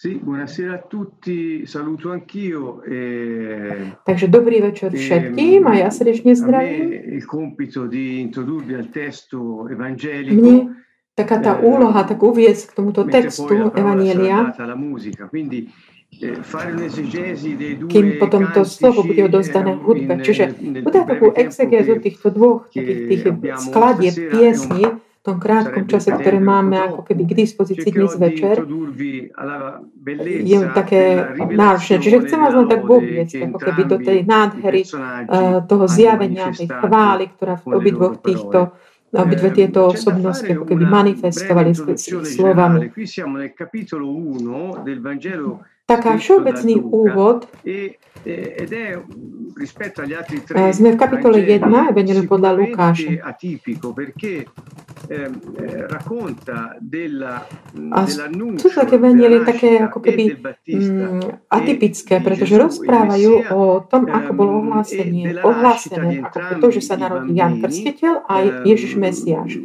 Sì, buonasera a tutti, saluto anch'io. E, Takže dobrý večer všetkým a ja srdečne zdravím. il compito di introdurvi al testo evangelico. Mne taká tá úloha, tak uviesť k tomuto textu Evanielia, kým potom to slovo bude odozdané v hudbe. Čiže bude takú exegézu týchto dvoch takých tých skladieb, piesní, tom krátkom čase, ktoré máme ako keby k dispozícii dnes večer, je také náročné. Čiže chcem vás len tak vôbiecť, ako keby do tej nádhery uh, toho zjavenia, tej chvály, ktorá v obidvoch týchto obidve tieto osobnosti ako keby manifestovali slovami. Taká všeobecný úvod sme v kapitole 1 Evangelium podľa Lukáša. A sú to také Evangelie také ako keby atypické, pretože rozprávajú o tom, ako bolo ohlásenie, ohlásené, ako to, že sa narodí Jan Krstiteľ a Ježiš Mesiáš.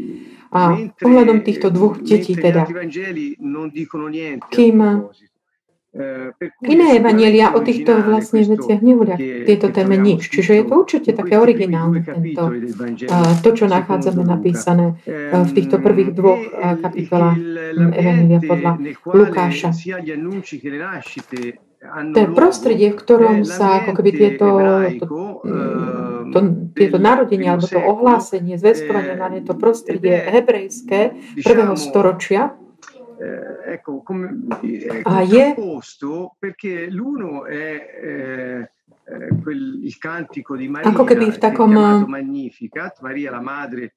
A pohľadom týchto dvoch detí teda, kým Iné evanielia o týchto vlastne veciach nehovoria tieto téme nič. Čiže je to určite také originálne, tento, to, čo nachádzame napísané v týchto prvých dvoch kapitolách Evanielia podľa Lukáša. To je prostredie, v ktorom sa ako keby tieto, to, to, tieto narodenia alebo to ohlásenie, zvestovanie na to prostredie hebrejské prvého storočia, eh, ecco, come, è ah, contrapposto perché l'uno è eh, eh, quel, il cantico di Maria, Ako keby v takom, Magnificat, Maria la madre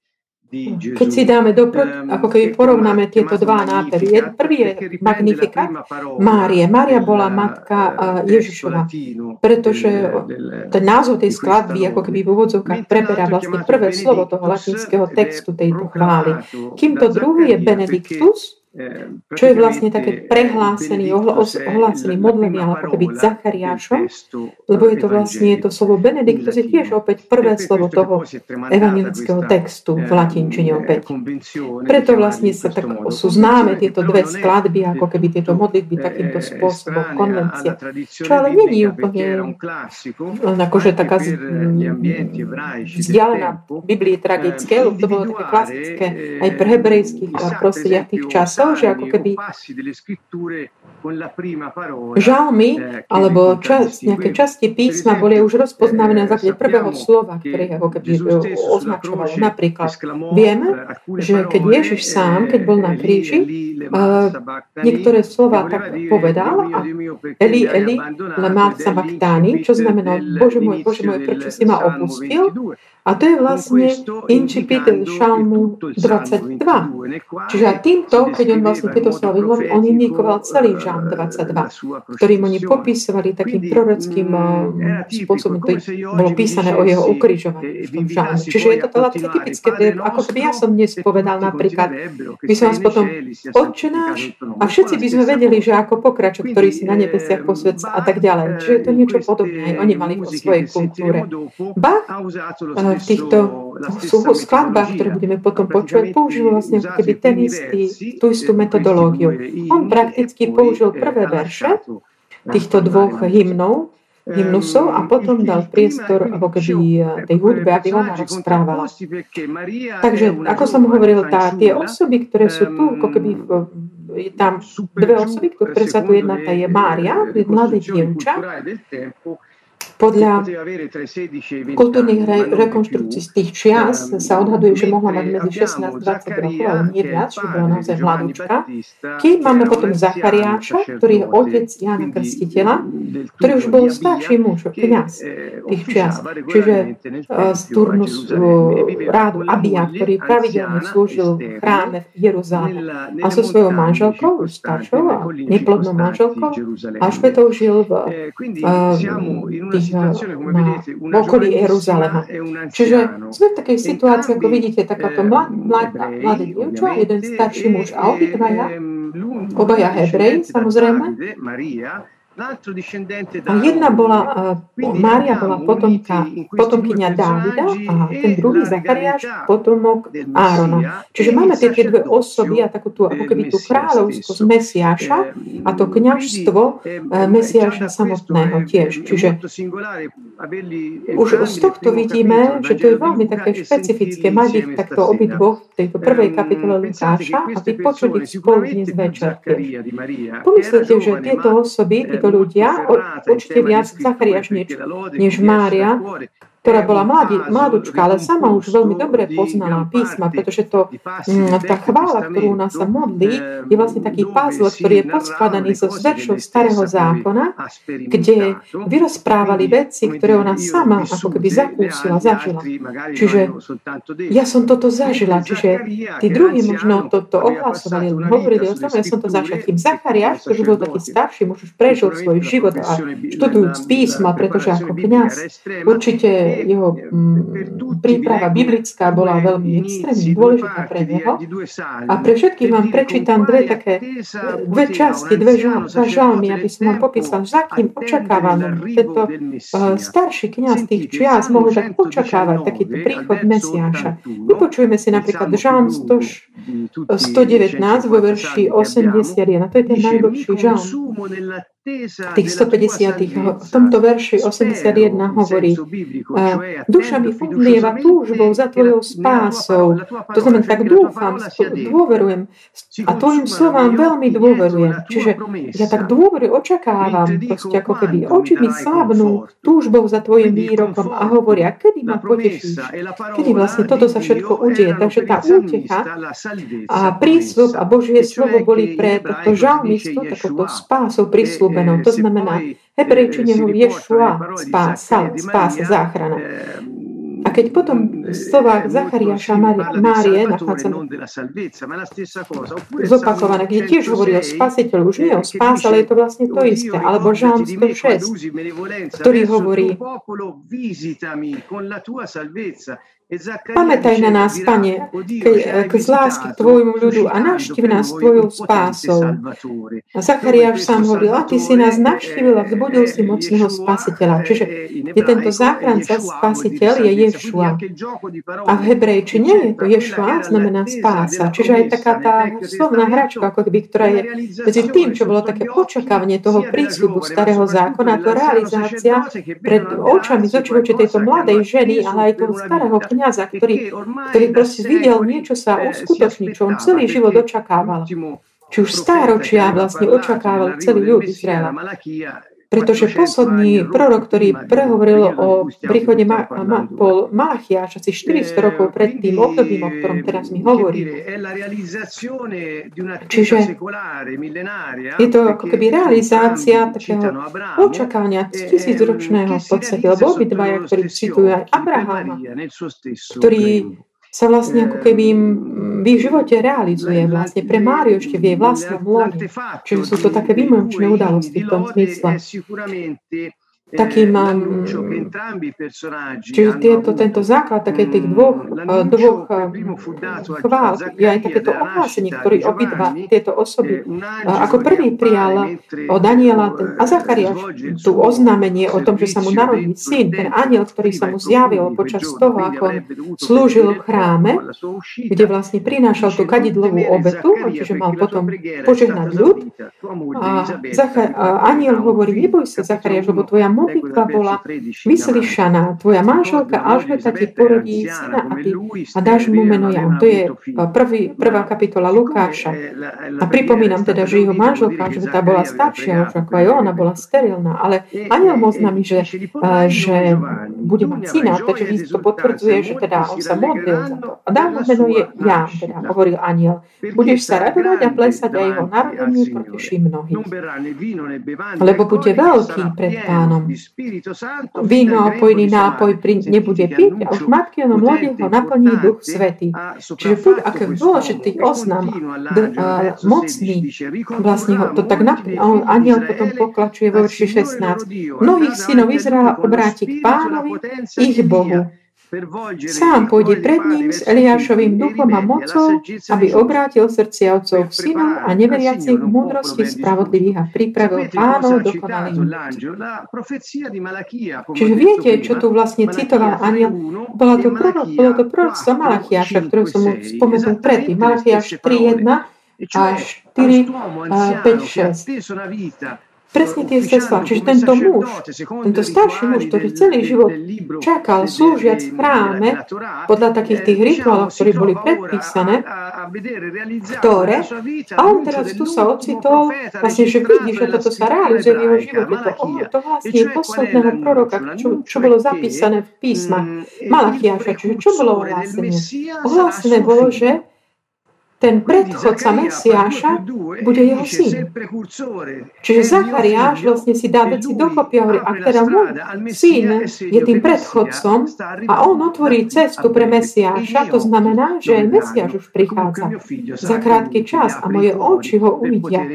keď si dáme do, ako keby porovnáme tieto dva nápery. Prvý je Magnificat Márie. Mária bola matka eh, Ježišova, pretože ten názov tej skladby ako keby v úvodzovkách preberá vlastne prvé slovo toho latinského textu tejto chvály. Kým to druhý je Benedictus, čo je vlastne také prehlásený, ohlásený modlený, ale ako keby Zachariášom, lebo je to vlastne to slovo Benediktus je tiež opäť prvé slovo toho evangelického textu v latinčine opäť. Preto vlastne sa tak sú známe tieto dve skladby, ako keby tieto modlitby takýmto spôsobom, konvencia. Čo ale není úplne len akože taká vzdialená Biblii tragické, lebo to bolo také klasické aj pre hebrejských prostrediach tých časov, to, že ako keby žalmy eh, alebo čas, nejaké časti písma boli už rozpoznávané na základe prvého slova, ktoré ako keby označovalo. Napríklad vieme, že keď Ježiš sám, keď bol na kríži, niektoré slova tak povedal a Eli, Eli, lama sabachthani, čo znamená Bože môj, Bože môj, prečo si ma opustil? A to je vlastne incipit šalmu 22. Čiže a týmto, keď on vlastne tieto slova vyhovoril, on indikoval celý žalm 22, ktorým oni popisovali takým prorockým spôsobom, ktorý bolo písané o jeho ukrižovaní v tom žalmu. Čiže je to teda typické, ako keby ja som dnes povedal napríklad, by som vás potom Otče náš a všetci by sme vedeli, že ako pokračujú, ktorý si na nebesiach posvedc a tak ďalej. Čiže je to niečo podobné, aj oni mali vo svojej kultúre. Bach v týchto skladbách, ktoré budeme potom počuť, použil vlastne keby ten istý, tú istú metodológiu. On prakticky použil prvé verše týchto dvoch hymnov, hymnusov a potom dal priestor ako keby tej hudbe, aby ona rozprávala. Takže, ako som hovoril, tá, tie osoby, ktoré sú tu, ako keby je tam dve osoby, ktoré sa tu jedna, tá je Mária, mladé dievča, podľa kultúrnych re- rekonštrukcií z tých čias sa odhaduje, že mohla mať medzi 16 a 20 rokov, ale nie viac, že bola naozaj mladúčka. Keď máme potom Zachariáša, ktorý je otec Jana Krstiteľa, ktorý už bol starší muž, kniaz tých čias. Čiže z turnus rádu Abia, ktorý pravidelne slúžil v chráme v Jeruzaleme a so svojou manželkou, už staršou a neplodnou manželkou, až to žil v tých na, okolí Jeruzalema. Čiže sme v takej situácii, ako vidíte, takáto mlad, mlad, mladé dievča, jeden starší muž a obidvaja, obaja hebrej, samozrejme, A jedna bola, uh, Mária bola potomka, potomkyňa Dávida a ten druhý Zachariáš potomok Árona. Čiže máme tie dve osoby a takú tú, ako keby tú kráľovskosť Mesiáša a to kňažstvo Mesiáša samotného tiež. Čiže už z tohto vidíme, že to je veľmi také špecifické mať ich takto obidvoch v tejto prvej kapitole Lukáša a vypočuť ich spolu dnes večer. Pomyslite, že tieto osoby, títo ľudia, určite viac Zachariáš než, než Mária, ktorá bola mladí, mladúčka, ale sama už veľmi dobre poznala písma, pretože to, mm, tá chvála, ktorú nás sa modlí, je vlastne taký puzzle, ktorý je poskladaný zo veršov starého zákona, kde vyrozprávali veci, ktoré ona sama ako keby zakúsila, zažila. Čiže ja som toto zažila, čiže tí druhí možno toto ohlasovali, hovorili o tom, ja som to zažila. Tým Zachariáš, ktorý bol taký starší, už prežil svoj život a študujúc písma, pretože ako kniaz určite jeho mm, príprava biblická bola veľmi extrémne dôležitá pre neho. A pre všetkých vám prečítam dve také, dve časti, dve žalmy, aby som vám popísal, za kým očakávam tento uh, starší kniaz tých čias mohol tak očakávať takýto príchod Mesiáša. Vypočujeme si napríklad žalm 119 vo verši 81. To je ten najdlhší žalm tých 150. V tomto verši 81 hovorí, duša mi odlieva túžbou za tvojou spásou. To znamená, tak dúfam, dôverujem a tvojim slovám veľmi dôverujem. Čiže ja tak dôverujem, očakávam, proste ako keby oči mi slabnú túžbou za tvojim výrokom a hovoria, kedy ma potešíš, kedy vlastne toto sa všetko udeje. Takže tá útecha a prísľub a Božie slovo boli pre tohto žalmistu takoto spásou prísľub zalúbenou. To znamená, hebrejčine ho Ješua, spása, spása, záchrana. A keď potom v slovách Zachariáša Márie nachádzame zopakované, kde tiež hovorí o spasiteľu, už nie o spás, ale je to vlastne to isté. Alebo Žám 106, ktorý hovorí Pamätaj na nás, Pane, k z lásky k Tvojmu ľudu a navštív nás Tvojou spásou. A Zachariáš sám hovoril, a Ty si nás navštívil a vzbudil si mocného spasiteľa. Čiže je tento záchranca, spasiteľ je Ješua. A v hebrejčine je to Ješua, znamená spása. Čiže aj taká tá slovná hračka, ako keby, ktorá je medzi tým, čo bolo také očakávanie toho prísľubu starého zákona, to realizácia pred očami z oči tejto mladej ženy, ale aj toho starého kniaza, ktorý, ktorý proste videl niečo sa uskutočniť, čo on celý život očakával. Či už stáročia vlastne očakával celý ľud Izraela. Pretože posledný prorok, ktorý prehovoril o príchode ma, ma, bol Malachiáš asi 400 rokov pred tým obdobím, o ktorom teraz mi hovorí. Čiže je to ako keby realizácia takého očakávania tisícročného v podstate, lebo obidvaja, ktorí citujú aj Abrahama, ktorý sa vlastne ako keby im v ich živote realizuje vlastne pre Máriu ešte v jej vlastnom lone. Čiže sú to také výmočné udalosti v tom smysle takým, um, čiže tieto, tento základ také tých dvoch, uh, dvoch uh, chvál je aj takéto ohlásenie, ktorý obidva tieto osoby ako prvý prijal od Daniela a Zachariáš tu oznámenie o tom, že sa mu narodí syn, ten aniel, ktorý sa mu zjavil počas toho, ako slúžil v chráme, kde vlastne prinášal tú kadidlovú obetu, čiže mal potom požehnať ľud. A, Zachar, aniel hovorí, neboj sa, Zachariáš, lebo tvoja modlitba bola vyslyšaná. Tvoja manželka Alžbeta ti porodí syna a ty a dáš mu meno Jan. To je prvý, prvá kapitola Lukáša. A pripomínam teda, že jeho manželka Alžbeta bola staršia, už ako aj ona bola sterilná, ale aniel oznámi, že, že bude mať syna, takže to potvrdzuje, že teda on sa modlil za to. A dá mu meno je Jan, teda hovoril aniel. Budeš sa radovať a plesať a jeho narodenie proteší mnohých. Lebo bude veľký pred pánom víno a pojný nápoj pri, nebude piť a už matky ono mladých ho naplní duch svetý. Čiže furt, aké dôležitý oznam, d, uh, mocný, vlastne ho to tak naplní. A on aniel potom poklačuje vo verši 16. Mnohých synov Izraela obráti k pánovi, ich Bohu Sám pôjde pred ním s Eliášovým duchom a mocou, aby obrátil srdcia otcov k synom a neveriacich v múdrosti spravodlivých a pripravil pánov dokonalým. Čiže viete, čo tu vlastne citoval aniel? Bola to prorok, bolo to proroctvo Malachiaša, ktorú som mu spomenul predtým. Malachiaš 3.1 a 4, 5, 6 presne tie svetlá. Čiže tento muž, tento starší muž, ktorý celý život čakal slúžiac v chráme podľa takých tých rituálov, ktorí boli predpísané, ktoré, a on teraz tu sa ocitol, vlastne, že vidí, že toto sa realizuje v jeho živote. To, oh, to vlastne posledného proroka, čo, čo bolo zapísané v písmach Malachiaša. Čiže čo bolo ohlásené? Ohlásené bolo, že ten predchodca Mesiáša bude jeho syn. Čiže Zachariáš vlastne si dá veci dokopy a hovorí, ak teda môj syn je tým predchodcom a on otvorí cestu pre Mesiáša, to znamená, že Mesiáš už prichádza za krátky čas a moje oči ho uvidia.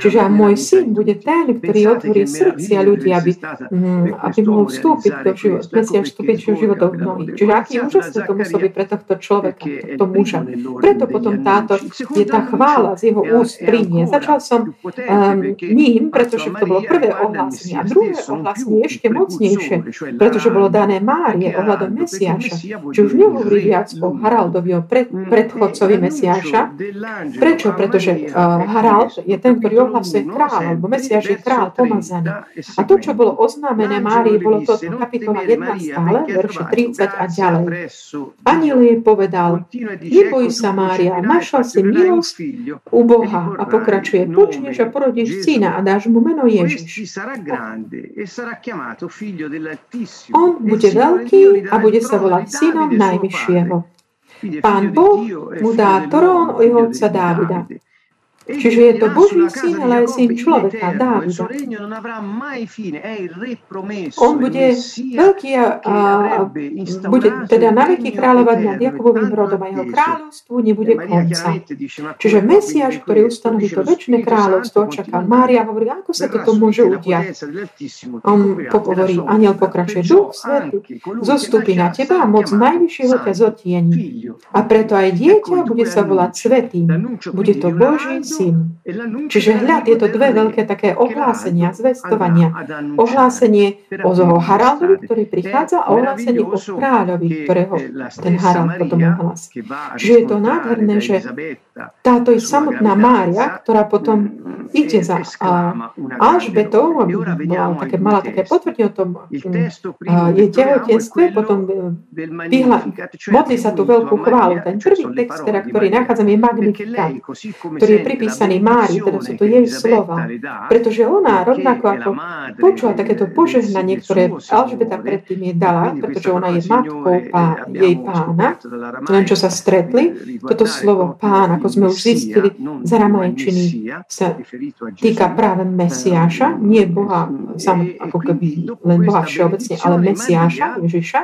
Čiže môj syn bude ten, ktorý otvorí srdcia ľudí, aby, mm, aby mohol vstúpiť do života, Mesiáš vstúpiť do životov mnohých. Čiže aký úžasný to musel byť pre tohto človeka, tohto muža. Preto potom tá táto, je tá chvála z jeho úst prínie. Začal som um, ním, pretože to bolo prvé ohlásenie. A druhé ohlásenie ešte mocnejšie, pretože bolo dané Márie ohľadom Mesiáša, že už nehovorí viac o Haraldovi, o pred, predchodcovi Mesiáša. Prečo? Pretože uh, Harald je ten, ktorý ohlasuje král, alebo Mesiáš je král pomazaný. A to, čo bolo oznámené Márii, bolo to kapitola 1 stále, verše 30 a ďalej. Aniel jej povedal, neboj sa Mária, máš našla si milosť u Boha a pokračuje, počneš a porodíš syna a dáš mu meno Ježiš. On bude veľký a bude sa volať synom Najvyššieho. Pán Boh mu dá trón o jeho otca Dávida Čiže je to Boží syn, ale aj syn človeka, Dávida. On bude veľký a, a bude teda na veky kráľovať nad Jakubovým rodom a jeho kráľovstvu nebude konca. Čiže Mesiáš, ktorý ustanoví to väčšie kráľovstvo, očaká Mária, hovorí, ako sa toto môže udiať. On pohovorí, aniel pokračuje, duch svetý, zostupí na teba a moc najvyššieho ťa zotiení. A preto aj dieťa bude sa volať svetým. Bude to Boží syn. Čiže hľad, je to dve veľké také ohlásenia, zvestovania. Ohlásenie o Haraldovi, ktorý prichádza a ohlásenie o kráľovi, ktorého ten Harald potom ohlási. Čiže je to nádherné, že táto je samotná Mária, ktorá potom ide za Alžbetou, bola také, mala také potvrdenie o tom je tehotenstve, potom vyhla, modli sa tu veľkú chválu. Ten prvý text, teda, ktorý nachádzame, je Magnificat, ktorý je pripísaný Mári, teda sú to jej slova. Pretože ona rovnako ako počula takéto požehnanie, ktoré Alžbeta predtým jej dala, pretože ona je matkou pá, jej pána, len čo sa stretli, toto slovo pán, ako sme už zistili z ramajčiny, sa týka práve Mesiáša, nie Boha, sam, ako keby len Boha všeobecne, ale Mesiáša, Ježiša.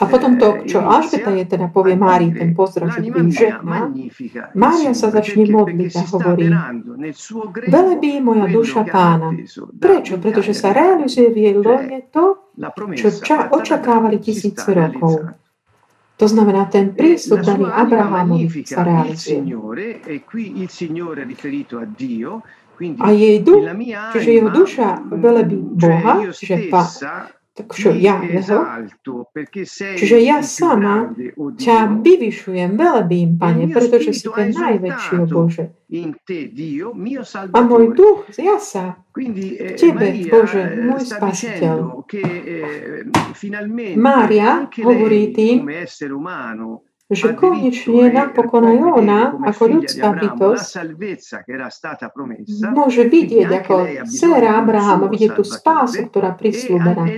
A potom to, čo Alžbeta je teda povie Márii, ten pozdrav, že žehná, Mária sa začne modliť a hovorí, velebí moja duša pána. Prečo? Pretože sa realizuje v jej lone to, čo ča- očakávali tisíce rokov. To znamená, ten prístup daný Abrahamovi sa realizuje. A jej duch, čiže jeho duša velebí Boha, čiže pa, takže ja jeho. Čiže ja sama ťa vyvyšujem, velebím, Pane, pretože si ten najväčší, o Bože. A môj duch jasa Tebe, Bože, môj spasiteľ. Mária hovorí tým, že konečne napokon aj ona, ako ľudská bytosť, môže vidieť ako dcera Abrahama, vidieť tú spásu, ktorá prislúbená.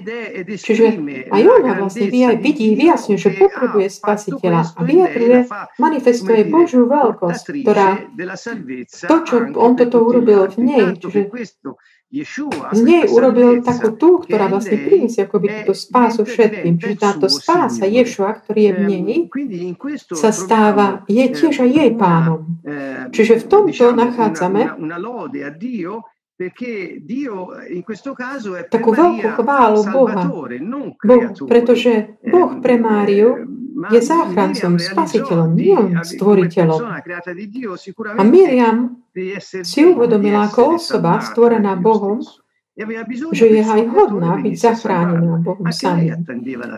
Čiže aj ona vlastne vidí vyjasne, že potrebuje spasiteľa a vyjadruje, manifestuje Božiu veľkosť, ktorá to, čo on toto urobil v nej, čiže z nej urobil takú tú, ktorá vlastne priniesie akoby túto spásu všetkým. Čiže táto spása Ješua, ktorý je v nej, sa stáva, je tiež aj jej pánom. Čiže v tomto nachádzame takú veľkú chválu Boha. Boh, pretože Boh pre Máriu je záchrancom, spasiteľom, nie stvoriteľom. A Miriam si uvedomila ako osoba stvorená Bohom, že je aj hodná byť zachránená Bohom samým.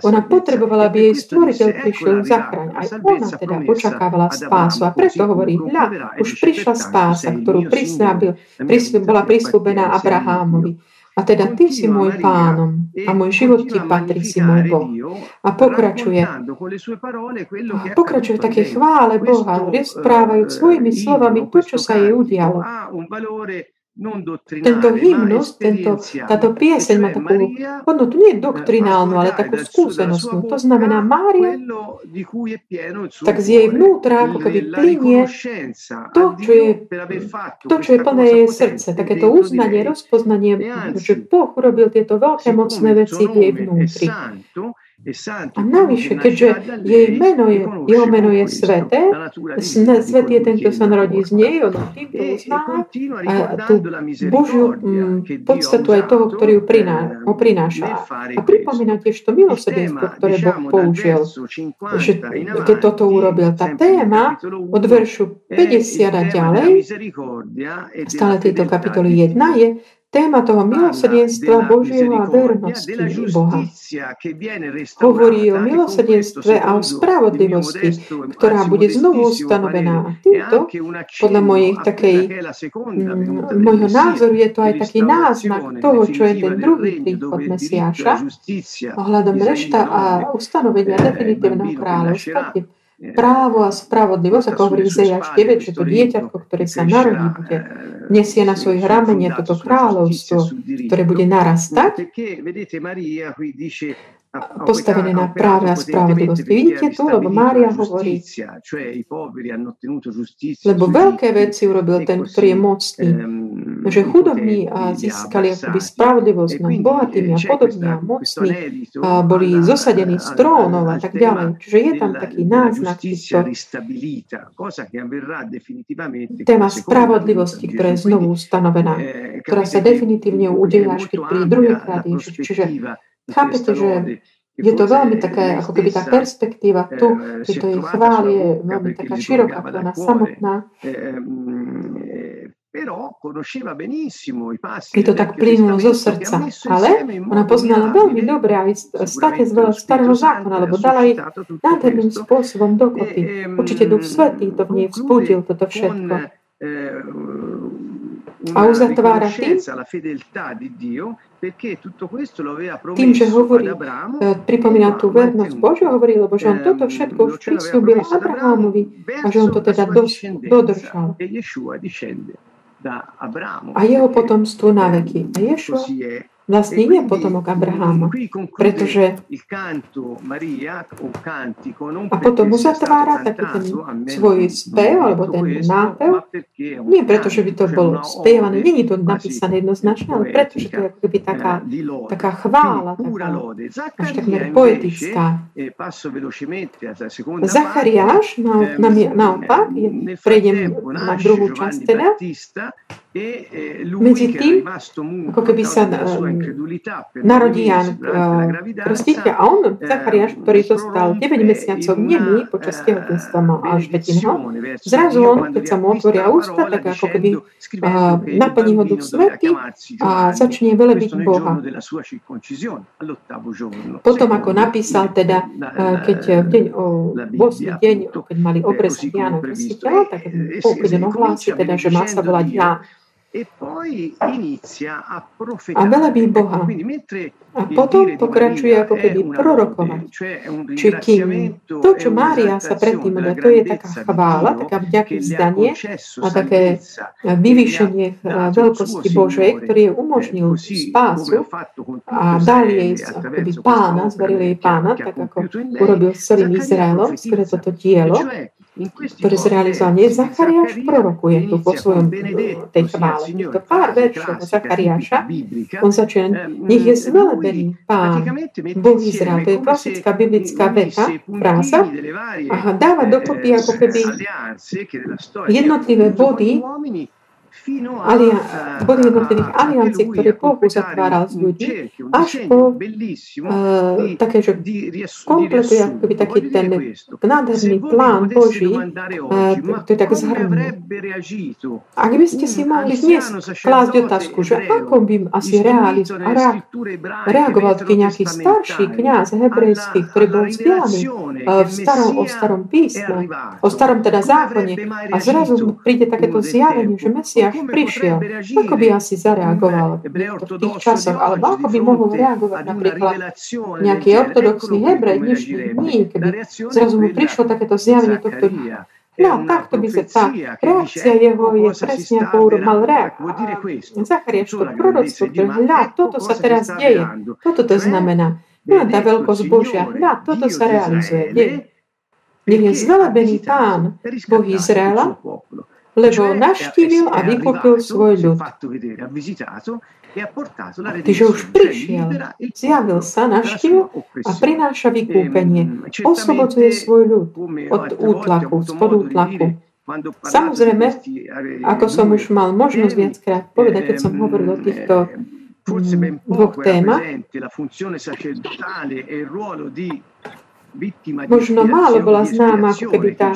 Ona potrebovala, aby jej stvoriteľ prišiel zachráň. Aj ona teda očakávala spásu. A preto hovorí, hľa, už prišla spása, ktorú prisľub, bola prislúbená Abrahámovi. A teda ty si môj pánom a môj život ti patrí, si môj Boh. A pokračuje. A pokračuje v takej chvále Boha, rozprávajúc svojimi slovami to, čo sa jej udialo. Tento hymnus, tento, táto pieseň má takú hodnotu, nie doktrinálnu, ale takú skúsenostnú. To znamená, Mária, tak z jej vnútra ako keby plinie to, čo je, to, čo je plné jej srdce. Takéto uznanie, rozpoznanie, že Boh urobil tieto veľké mocné veci v jej vnútri. A navyše, keďže jej meno je, jeho meno je sveté, svet je ten, kto sa narodí z nej, ona tým to uzná a tú Božiu mm, podstatu aj toho, ktorý ju priná, ho prináša. A pripomína tiež to milosrdenstvo, ktoré Boh použil, že keď toto urobil. Tá téma od veršu 50 a ďalej, stále tejto kapitoly 1 je Téma toho milosrdenstva Božieho a vernosti Boha. hovorí o milosrdenstve a o spravodlivosti, ktorá bude znovu ustanovená. Týmto, podľa mojich takej, mm, môjho názoru, je to aj taký náznak toho, čo je ten druhý príchod Mesiáša ohľadom rešta a ustanovenia definitívneho kráľovstva, právo a spravodlivosť, ako hovorí Izajáš 9, že to dieťatko, ktoré sa narodí, bude nesie na svojich ramene toto kráľovstvo, ktoré bude narastať postavené na práve a spravodlivosti. Vidíte tu, lebo Mária hovorí, lebo veľké veci urobil ten, ktorý je mocný, že chudobní a získali akoby spravodlivosť nad bohatými a podobne a mocní a boli zosadení z trónov a tak ďalej. Čiže je tam taký náznak týchto téma spravodlivosti, ktorá je znovu ustanovená, ktorá sa definitívne udeje až keď pri druhýkrát Ježiš. Čiže Chápete, že je to veľmi také, ako keby tá perspektíva tu, že to je chvál je veľmi taká široká, ona samotná. Je to tak plynulo zo srdca, ale ona poznala veľmi dobre aj state z starého zákona, lebo dala ich nádherným spôsobom dokopy. Určite Duch Svetý to v nej vzbudil, toto všetko. A uzatvára tým, tým, že hovorí, eh, pripomína tú vernosť Božiu, hovorí, lebo že on toto všetko už prislúbil Abrahámovi a že on to teda dodržal. A jeho potomstvo na veky. A Ješua vlastne je potomok Abraháma, pretože a potom uzatvára taký ten svoj spev, alebo ten nápev, nie preto, že by to bolo spievané, nie je to napísané jednoznačne, ale preto, že to je ako keby taká, taká chvála, taká, až takmer poetická. Zachariáš, na, na, naopak, prejdem na druhú časť teda, medzi tým, ako keby sa narodí Jan Krstiteľ a on, Zachariáš, ktorý to stal 9 mesiacov nemý počas tehotenstva mal až ho, zrazu on, keď sa mu otvoria ústa, tak ako keby naplní ho Duch Svetý a začne velebiť Boha. Potom, ako napísal teda, keď v deň o 8. deň, keď mali obrezať Jána Krstiteľa, tak keď on ohlási teda, že má sa volať Ján, a velebí Boha. A potom pokračuje ako keby prorokovať. Či kým to, čo Mária sa predtým modlila, to je taká chvála, taká vďaky vzdanie a také vyvýšenie veľkosti Božej, ktorý jej umožnil spásu a dal jej akoby pána, zveril jej pána, tak ako urobil s celým Izraelom, skrze toto dielo, ktoré zrealizoval. Nie, Zachariáš prorokuje tu po svojom tej chvále. To pár veršov Zachariáša, on začína, nech je zvelebený pán Boh Izrael. To je klasická biblická veta, fráza. A dáva dokopy ako keby jednotlivé body alia, boli jednotlivých aliancií, ktoré Boh uzatváral s ľuďmi, až po uh, také, že kompletuje akoby taký ten nádherný plán Boží, uh, to je tak zhrnul. Ak by ste si mohli dnes klásť otázku, že ako by asi realiz, reagoval taký nejaký starší kniaz hebrejský, ktorý bol vzdelaný uh, v starom, o starom písme, o starom teda zákone a zrazu príde takéto zjavenie, že Mesiáš prišiel. Ako by asi zareagoval v tých časoch? Alebo ako by mohol reagovať napríklad nejaký ortodoxný hebrej dnešných dní, keby zrazu mu prišlo takéto zjavenie tohto No, takto by sa tá reakcia jeho je presne ako mal reagovať. Zachariáš to proroctvo, ktoré hľa, toto sa teraz deje. Toto to znamená. No, tá veľkosť Božia, hľa, toto sa realizuje. Deje. Nech je zvelebený Pán, Boh Izraela, lebo naštívil a vykúpil svoj ľud. Tyže už prišiel, zjavil sa, naštívil a prináša vykúpenie. Oslobodzuje svoj ľud od útlaku, spod útlaku. Samozrejme, ako som už mal možnosť viackrát povedať, keď som hovoril o týchto dvoch témach, Možno málo bola známa ako keby tá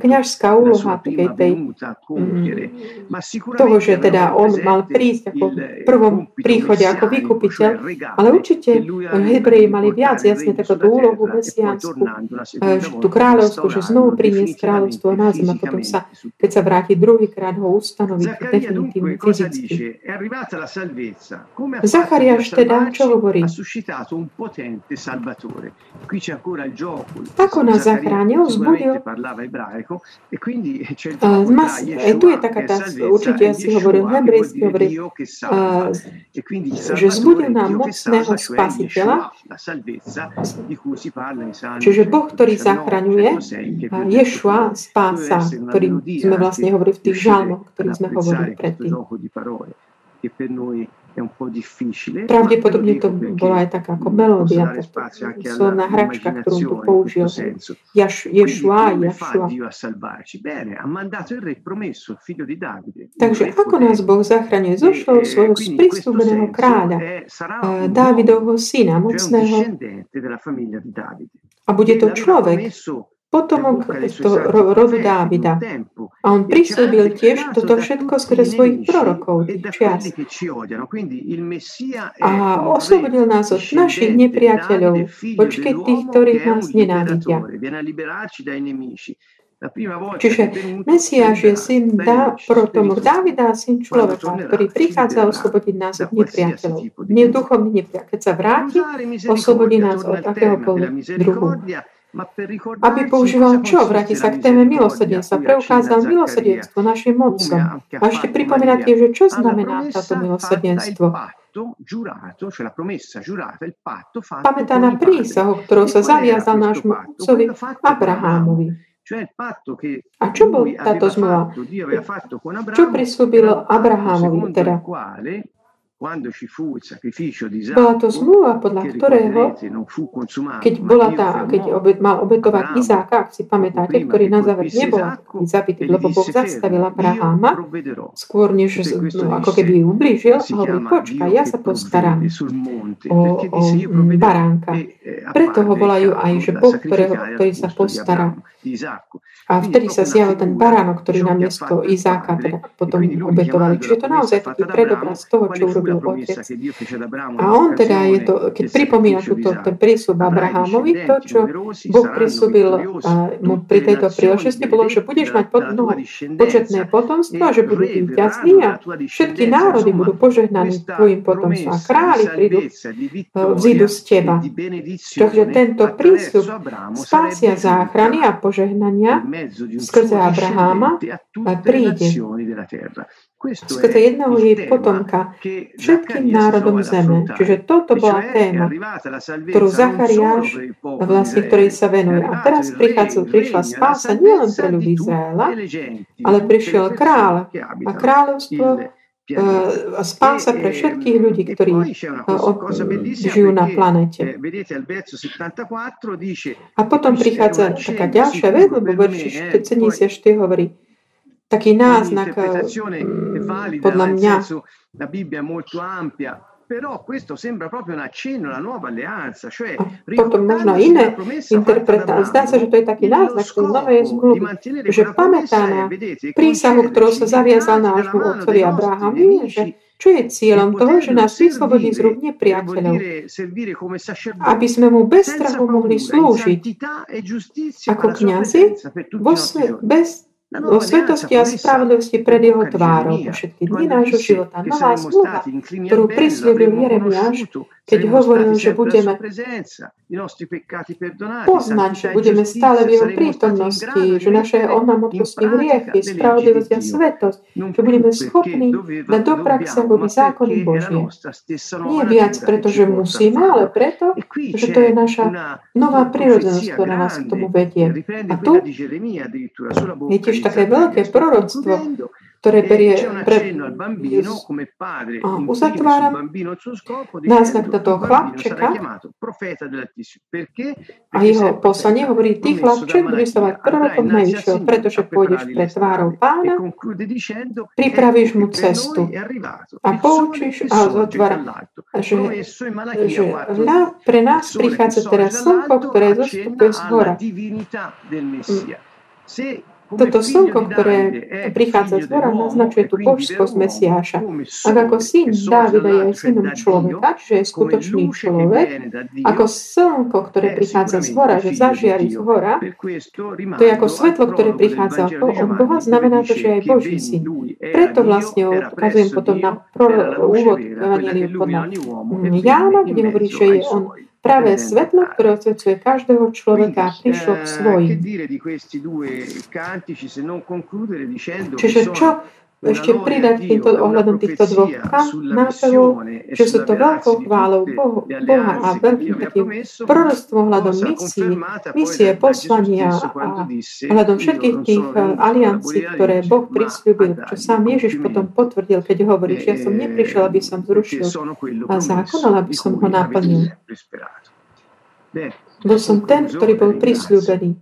kniažská úloha tej, tej, mm, toho, že teda on mal prísť ako v prvom príchode ako vykupiteľ, ale určite Hebreji mali viac jasne takúto úlohu mesiánsku, tú kráľovskú, že znovu priniesť kráľovstvo na zem a potom sa, keď sa vráti druhýkrát, ho ustanoviť definitívne fyzicky. Zachariáš teda, čo hovorí? Ako nás zachránil, zbudil. Uh, mas, tu je taká tá, určite si hovoril hebrejsky, hovorí, uh, že zbudil nám mocného spasiteľa, čiže Boh, ktorý zachraňuje, Ješua, spása, ktorý sme vlastne hovorili v tých žalmoch, ktorý sme hovorili predtým. Pravdepodobne to bola aj taká ako melódia, slovná hračka, ktorú tu použil Jaš, Ješua, Jašua. Takže ako nás Boh zachraňuje? Zošlo svojho sprístúbeného kráľa, Dávidovho syna, mocného. A bude to človek, potomok to rodu Dávida. A on prislúbil tiež toto všetko skrze svojich prorokov čias. A oslobodil nás od našich nepriateľov, počkej tých, ktorých nás nenávidia. Čiže Mesiáš je syn dá, protomok Dávida a syn človeka, ktorý prichádza oslobodiť nás od nepriateľov. Nie duchovný nepriateľ. Keď sa vráti, oslobodí nás od akéhokoľvek druhu aby používal čo? Vráti sa k téme milosrdenstva. Preukázal milosrdenstvo našim mocom. A ešte pripomínate, že čo znamená táto milosrdenstvo? Pamätá na prísahu, ktorou sa zaviazal nášmu otcovi Abrahámovi. A čo bol táto zmluva? Čo prislúbil Abrahámovi teda? Bola to zmluva, podľa ktorého, keď, bola tá, keď obet, mal obetovať Izáka, ak si pamätáte, ktorý na záver nebol zabitý, lebo Boh zastavil Abraháma, skôr než no, ako keby ju ublížil, a hovorí, počkaj, ja sa postaram o, o baránka. Preto ho volajú aj, že Boh, ktorého, ktorý sa postará. A vtedy sa zjavil ten baránok, ktorý na miesto Izáka teda potom obetovali. Čiže to naozaj taký predobraz toho, čo urobil otec. A on teda je to, keď pripomína túto, ten prísľub Abrahámovi, to, čo Boh prisúbil mu pri tejto príležitosti, bolo, že budeš mať pod, no, početné potomstvo a že budú víťazní a všetky národy budú požehnaní tvojim potomstvom a králi prídu, vzídu z teba. Takže tento prísľub spásia záchrany a požehnania skrze Abraháma príde skrze jedného jej potomka všetkým národom zeme. Čiže toto bola téma, ktorú Zachariáš, vlastne ktorej sa venuje. A teraz prichádza, prišla spása nielen pre ľudí Izraela, ale prišiel kráľ a kráľovstvo a spása pre všetkých ľudí, ktorí žijú na planete. A potom prichádza taká ďalšia vec, lebo verši 74 hovorí, taký náznak mm, podľa mňa. La Bibbia è molto ampia, Però questo sembra proprio un accenno alla nuova alleanza, cioè potom možno iné interpretácie. Zdá sa, že to je taký náznak tej novej zmluvy, že pamätá na prísahu, ktorú sa zaviazal nášmu otcovi Abrahamovi, že čo je cieľom toho, že nás vyslobodí z rúk nepriateľov, aby sme mu bez strachu mohli slúžiť ako kniazy bez vo svetosti a spravodlivosti pred jeho tvárou po všetky dni nášho života. Nová zmluva, ktorú prislúbil Jeremiáš, keď hovoril, že budeme poznať, že budeme stále v jeho prítomnosti, že naše on nám odpustí hriechy, spravodlivosť a svetosť, že budeme schopní dať do praxe ako zákony Božie. Nie viac, pretože musíme, ale preto, že to je naša nová prírodzenosť, ktorá nás k tomu vedie. A tu je tiež také veľké proroctvo, ktoré berie pre a uzatvára náznak do toho chlapčeka a jeho poslanie hovorí, ty chlapček budeš sa mať prorokom najvyššieho, pretože pôjdeš pre tvárou pána, pripravíš mu cestu a poučíš a zotvára, že, že pre nás prichádza teraz slnko, ktoré zostupuje z hora. Toto slnko, ktoré prichádza z hora, naznačuje tú božskosť Mesiáša. Ak ako syn Dávida je synom človeka, čiže je skutočný človek, ako slnko, ktoré prichádza z hora, že zažiari z hora, to je ako svetlo, ktoré prichádza od Boha, znamená to, že je Boží syn. Preto vlastne ukazujem potom na úvod Evangeliu podľa Jána, kde hovorí, že je on Práve svetlo, ktoré osvecuje každého človeka, prišlo k svojim. Čiže čo ešte pridať týmto ohľadom týchto dvoch nápevov, že sú to veľkou chválou Boha a veľkým takým prorostvom ohľadom misie, misie poslania a ohľadom všetkých tých aliancií, ktoré Boh prislúbil, čo sám Ježiš potom potvrdil, keď hovorí, že ja som neprišiel, aby som zrušil zákon, ale aby som ho naplnil. Bol som ten, ktorý bol prislúbený.